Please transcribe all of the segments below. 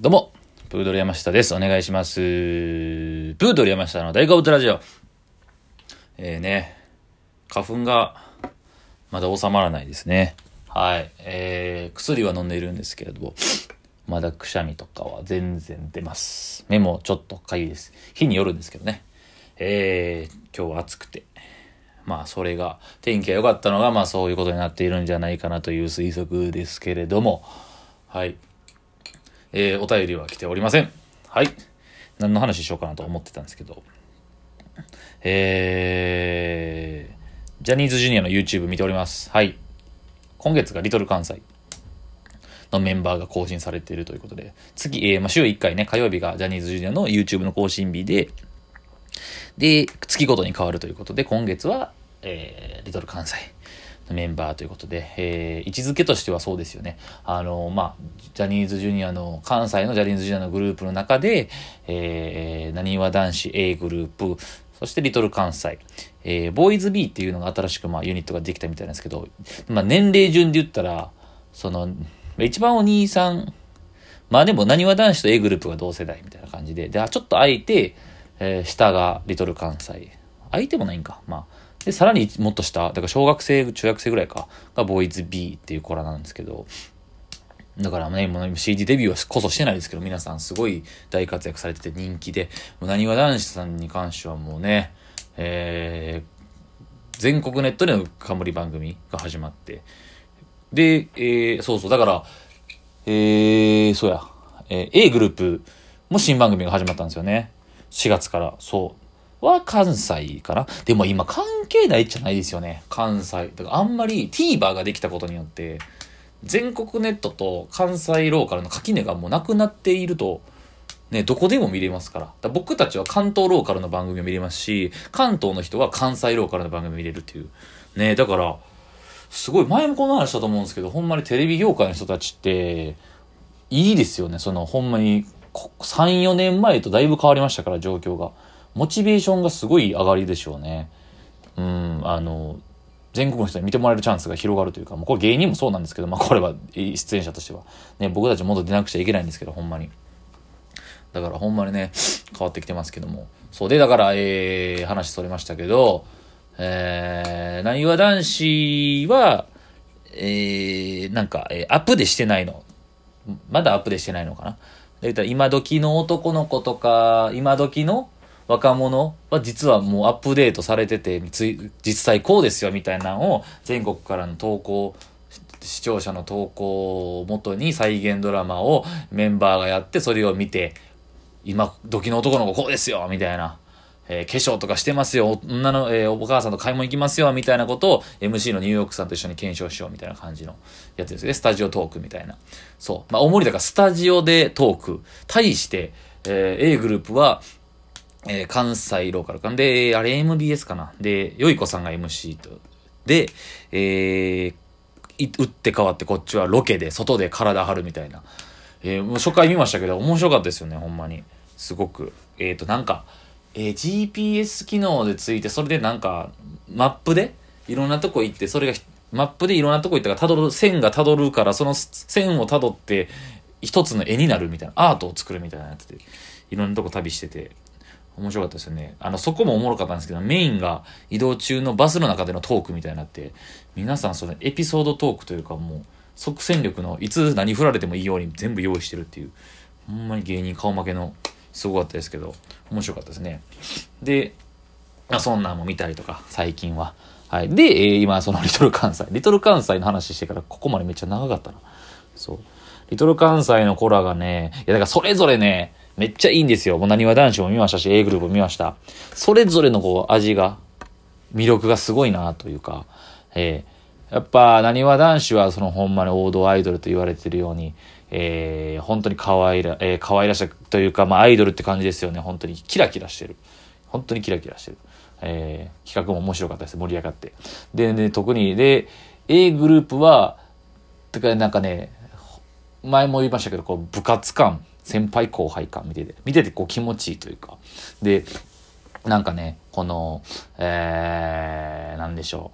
どうも、プードル山下です。お願いします。プードル山下の大好物ラジオ。えーね、花粉がまだ収まらないですね。はい。えー、薬は飲んでいるんですけれども、まだくしゃみとかは全然出ます。目もちょっとかゆいです。日によるんですけどね。えー、今日は暑くて。まあ、それが、天気が良かったのが、まあ、そういうことになっているんじゃないかなという推測ですけれども、はい。えー、お便りは来ておりません。はい。何の話しようかなと思ってたんですけど、えー、ジャニーズジュニアの YouTube 見ております。はい。今月がリトル関西のメンバーが更新されているということで、次、えー、ま、週1回ね、火曜日がジャニーズジュニアの YouTube の更新日で、で、月ごとに変わるということで、今月は、えー、リトル関西メンバーということで、えー、位置づけとしてはそうですよね。あの、まあ、ジャニーズジュニアの、関西のジャニーズジュニアのグループの中で、えー、なにわ男子 A グループ、そしてリトル関西、えー、ボーイズ B っていうのが新しく、まあ、ユニットができたみたいなんですけど、まあ、年齢順で言ったら、その、一番お兄さん、まあでも、なにわ男子と A グループが同世代みたいな感じで、で、ちょっと空いて、えー下がリトル関西。空いてもないんか。まあ。で、さらにもっと下、だから小学生、中学生ぐらいか、がボーイズ B っていう子らなんですけど、だからね、もう CD デビューはこそしてないですけど、皆さんすごい大活躍されてて人気で、なにわ男子さんに関してはもうね、えー、全国ネットでの冠番組が始まって、で、えー、そうそう、だから、えー、そうや、えー A グループも新番組が始まったんですよね。4月から、そう。は関西かな？でも今関係ないじゃないですよね。関西。だからあんまり TVer ができたことによって、全国ネットと関西ローカルの垣根がもうなくなっていると、ね、どこでも見れますから。から僕たちは関東ローカルの番組を見れますし、関東の人は関西ローカルの番組を見れるっていう。ね、だから、すごい、前もこの話したと思うんですけど、ほんまにテレビ業界の人たちって、いいですよね。その、ほんまに、3、4年前とだいぶ変わりましたから、状況が。モチベーションがすごい上がりでしょうね。うん、あの、全国の人に見てもらえるチャンスが広がるというか、もうこれ芸人もそうなんですけど、まあこれは出演者としては。ね、僕たちもっと出なくちゃいけないんですけど、ほんまに。だからほんまにね、変わってきてますけども。そうで、だから、えー、話それましたけど、えー、なにわ男子は、えー、なんか、えーアップでしてないの。まだアップでしてないのかな。で言ったら今時の男の子とか、今時の若者は実はもうアップデートされてて、実際こうですよみたいなのを全国からの投稿、視聴者の投稿をもとに再現ドラマをメンバーがやってそれを見て、今時の男の子こうですよみたいな。えー化粧とかしてますよ、女の、えーお母さんと買い物行きますよ、みたいなことを MC のニューヨークさんと一緒に検証しよう、みたいな感じのやつですね。スタジオトークみたいな。そう。まあ、主にだからスタジオでトーク。対して、えー A グループは、えー関西ローカルか。で、あれ MBS かな。で、よいこさんが MC と。で、えー打って変わってこっちはロケで、外で体張るみたいな。えーもう初回見ましたけど、面白かったですよね、ほんまに。すごく。えっ、と、なんか、えー GPS 機能でついて、それでなんか、マップで、いろんなとこ行って、それが、マップでいろんなとこ行ったから、辿る、線が辿るから、その線を辿って、一つの絵になるみたいな、アートを作るみたいなやつで、いろんなとこ旅してて、面白かったですよね。あの、そこもおもろかったんですけど、メインが移動中のバスの中でのトークみたいになって、皆さんそのエピソードトークというかもう、即戦力のいつ何振られてもいいように全部用意してるっていう、ほんまに芸人顔負けの、すごかったですけど、面白かったですね。で、まあ、そんなんも見たりとか、最近は。はい。で、えー今、そのリトル関西。リトル関西の話してから、ここまでめっちゃ長かったな。そう。リトル関西の子らがね、いや、だからそれぞれね、めっちゃいいんですよ。もう、なにわ男子も見ましたし、A グループも見ました。それぞれのこう、味が、魅力がすごいなというか、えーやっぱ、なにわ男子はそのほんまに王道アイドルと言われてるように、えー本当に可愛ら、えー可愛らしいというか、まあアイドルって感じですよね。本当にキラキラしてる。本当にキラキラしてる。えー企画も面白かったです。盛り上がって。で、ね、特に、で、A グループは、てか、なんかね、前も言いましたけど、こう、部活感、先輩後輩感見てて、見ててこう気持ちいいというか。で、なんかね、この、えー、なんでしょ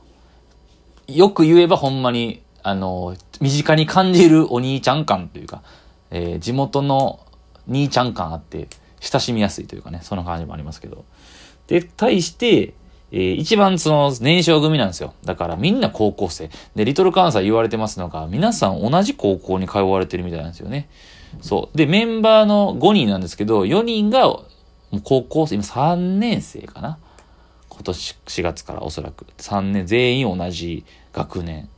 う。よく言えばほんまに、あの、身近に感じるお兄ちゃん感というか、えー地元の兄ちゃん感あって、親しみやすいというかね、そんな感じもありますけど。で、対して、えー一番その年少組なんですよ。だからみんな高校生。で、リトル関西言われてますのが、皆さん同じ高校に通われてるみたいなんですよね。そう。で、メンバーの5人なんですけど、4人が高校生、今3年生かな。今年4月からおそらく。3年、全員同じ学年。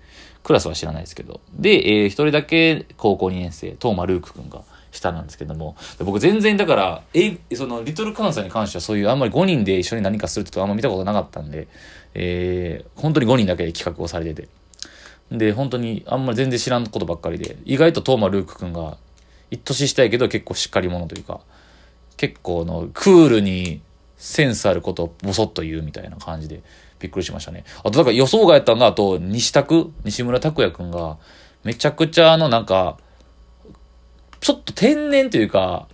クラスは知らないですけど。で、えー、一人だけ高校2年生、トーマルーク君が下なんですけども、僕全然だから、え、その、リトル関西に関してはそういうあんまり5人で一緒に何かするってとあんま見たことなかったんで、えー、本当に5人だけで企画をされてて。で、本当にあんまり全然知らんことばっかりで、意外とトーマルーク君が、年下やけど結構しっかり者というか、結構のクールにセンスあることをボソッと言うみたいな感じでびっくりしましたね。あとだから予想外やったのが、あと西拓、西村拓也くんがめちゃくちゃあのなんか、ちょっと天然というか、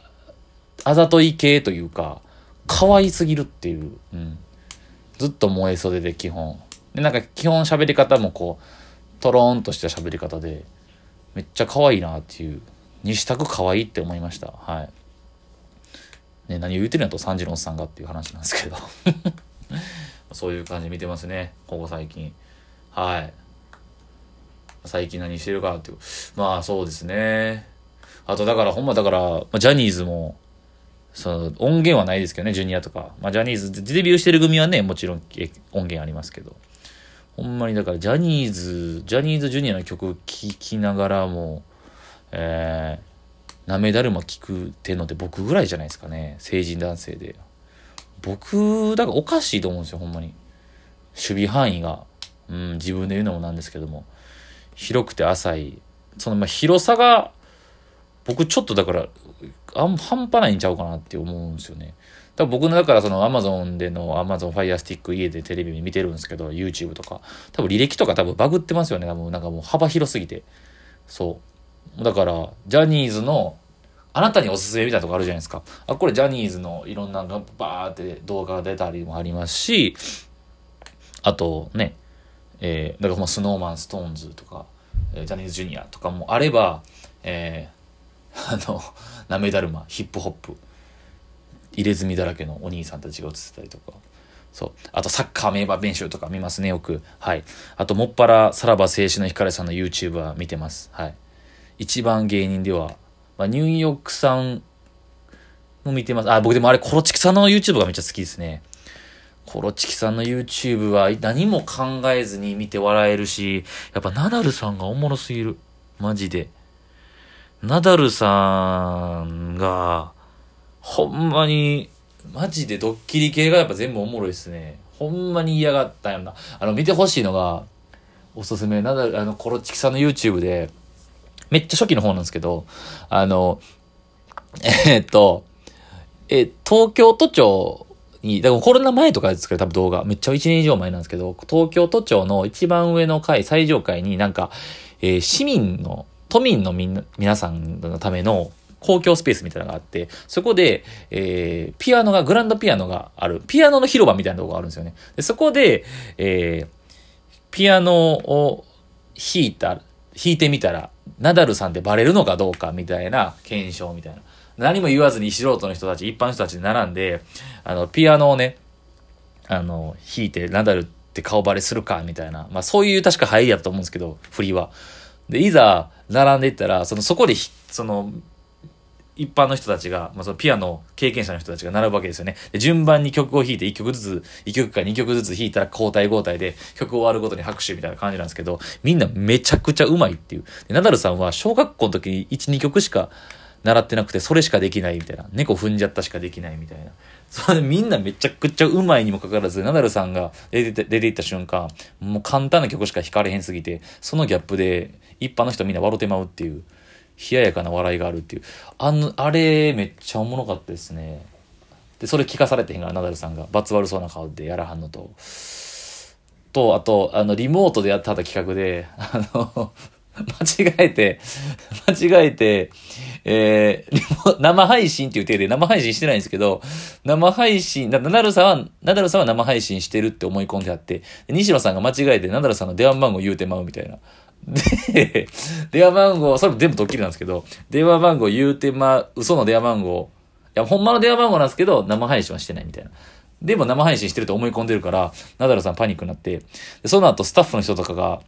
あざとい系というか、可愛すぎるっていう、うん。ずっと燃え袖で基本。で、なんか基本喋り方もこう、トローンとした喋り方で、めっちゃ可愛いなっていう。西拓可愛いって思いました。はい。ね、何を言ってるんやと3時のおっさんがっていう話なんですけど。そういう感じで見てますね。ここ最近。はい。最近何してるかっていう。まあそうですね。あとだからほんまだから、ジャニーズもその音源はないですけどねジュニアとか、まあ、ジャニーズデビューしてる組はねもちろん音源ありますけど。ほんまにだからジャニーズジャニーズジュニアの曲聴きながらもえーなめだるま聞くってのって僕ぐらいじゃないですかね。成人男性で。僕だからおかしいと思うんですよほんまに。守備範囲が、うん、自分で言うのもなんですけども。広くて浅い。そのまあ広さが僕ちょっとだからあん半端ないんちゃうかなって思うんですよね。多分僕のだからその Amazon での Amazon Fire Stick 家でテレビ見てるんですけど YouTube とか。多分履歴とか多分バグってますよね。多分なんかもう幅広すぎて。そう。だから、ジャニーズの、あなたにおすすめみたいなとこあるじゃないですか。あ、これジャニーズのいろんなバーって動画が出たりもありますし、あとね、えー、だからもうスノーマン、ストーンズとか、えージャニーズジュニアとかもあれば、えー、あの、なめだるま、ヒップホップ、入れ墨だらけのお兄さんたちが映ってたりとか、そう。あと、サッカー名場面集とか見ますね、よく。はい。あと、もっぱら、さらば青春の光さんの YouTube は見てます。はい。一番芸人では、まあ、ニューヨークさんも見てます。あ、僕でもあれ、コロチキさんの YouTube がめっちゃ好きですね。コロチキさんの YouTube は何も考えずに見て笑えるし、やっぱナダルさんがおもろすぎる。マジで。ナダルさんが、ほんまに、マジでドッキリ系がやっぱ全部おもろいですね。ほんまに嫌がったよな。あの、見てほしいのが、おすすめ、ナダル、あの、コロチキさんの YouTube で、めっちゃ初期の方なんですけど、あの、えーっと、え、東京都庁に、だからコロナ前とかですから多分動画、めっちゃ1年以上前なんですけど、東京都庁の一番上の階、最上階になんか、えー市民の、都民のみんな、皆さんのための公共スペースみたいなのがあって、そこで、えーピアノが、グランドピアノがある、ピアノの広場みたいなとこがあるんですよね。で、そこで、えーピアノを弾いた、弾いてみたら、ナダルさんでバレるのかどうかみたいな検証みたいな。何も言わずに素人の人たち、一般の人たちで並んで、あの、ピアノをね、あの、弾いてナダルって顔バレするかみたいな。まあそういう確か入りやと思うんですけど、振りは。で、いざ、並んでいったら、その、そこで、その、一般の人たちが、まあ、そのピアノ経験者の人たちが並ぶわけですよね。で、順番に曲を弾いて1曲ずつ、1曲か2曲ずつ弾いたら交代交代で曲終わるごとに拍手みたいな感じなんですけど、みんなめちゃくちゃうまいっていう。でナダルさんは小学校の時に1、2曲しか習ってなくて、それしかできないみたいな。猫踏んじゃったしかできないみたいな。それでみんなめちゃくちゃうまいにもかかわらず、ナダルさんが出て出ていった瞬間、もう簡単な曲しか弾かれへんすぎて、そのギャップで一般の人みんな笑ってまうっていう。冷ややかな笑いがあるっていう。あの、あれ、めっちゃおもろかったですね。で、それ聞かされてへんから、ナダルさんが。罰悪そうな顔でやらはんのと。と、あと、あの、リモートでやってはった企画で、あの、間違えて、間違えて、えー生配信っていう体で生配信してないんですけど、生配信、ナダルさんは、ナダルさんは生配信してるって思い込んであって、西野さんが間違えてナダルさんの電話番号言うてまうみたいな。で、電話番号、それも全部ドッキリなんですけど、電話番号言うてま、嘘の電話番号、いや、ほんまの電話番号なんですけど、生配信はしてないみたいな。でも生配信してると思い込んでるから、ナダルさんパニックになって、でその後スタッフの人とかが、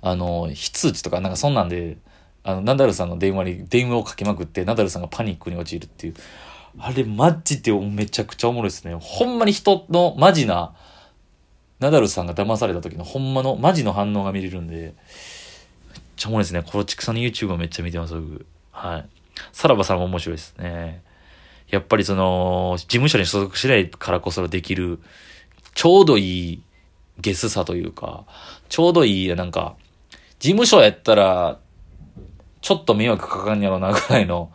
あの、非通知とかなんかそんなんで、あの、ナダルさんの電話に電話をかけまくって、ナダルさんがパニックに陥るっていう。あれマジでめちゃくちゃおもろいですね。ほんまに人のマジな、ナダルさんが騙された時のほんまのマジの反応が見れるんで、めっちゃおもろいですね。コロチクさんの YouTube もめっちゃ見てます、僕。はい。さらばさんも面白いですね。やっぱりその、事務所に所属しないからこそできる、ちょうどいいゲスさというか、ちょうどいい、なんか、事務所やったら、ちょっと迷惑かかんやろなぐらいの、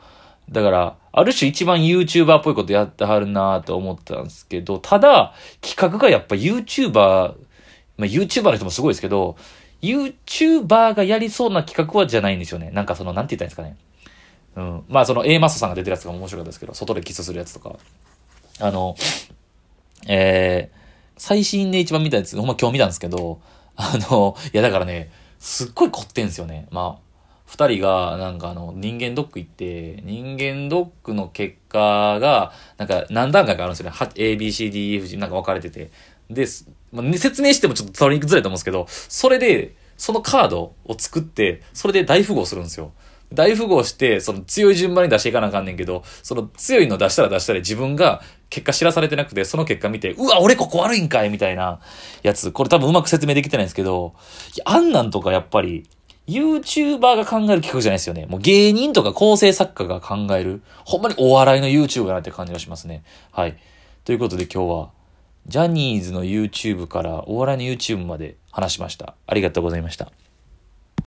だから、ある種一番 YouTuber っぽいことやってはるなと思ったんですけど、ただ、企画がやっぱ YouTuber、まあ YouTuber の人もすごいですけど、YouTuber がやりそうな企画はじゃないんですよね。なんかその、なんて言ったらいいんですかね。うん。まあその A マストさんが出てるやつが面白かったですけど、外でキスするやつとか。あの、えー、最新で一番見たやつ、ほんま今日見たんですけど、あの、いやだからね、すっごい凝ってんすよね。まあ、二人が、なんかあの、人間ドック行って、人間ドックの結果が、なんか何段階かあるんですよね。A, B, C, D, E, F, G なんか分かれてて。で、まあ説明してもちょっと取りにくづらいと思うんですけど、それで、そのカードを作って、それで大富豪するんですよ。大富豪して、その強い順番に出していかなあかんねんけど、その強いの出したら出したら自分が結果知らされてなくて、その結果見て、うわ、俺ここ悪いんかいみたいなやつ。これ多分うまく説明できてないんですけど、あんなんとかやっぱり、YouTuber が考える企画じゃないですよね。もう芸人とか構成作家が考える、ほんまにお笑いの YouTuber なって感じがしますね。はい。ということで今日は、ジャニーズの YouTube からお笑いの YouTube まで話しました。ありがとうございました。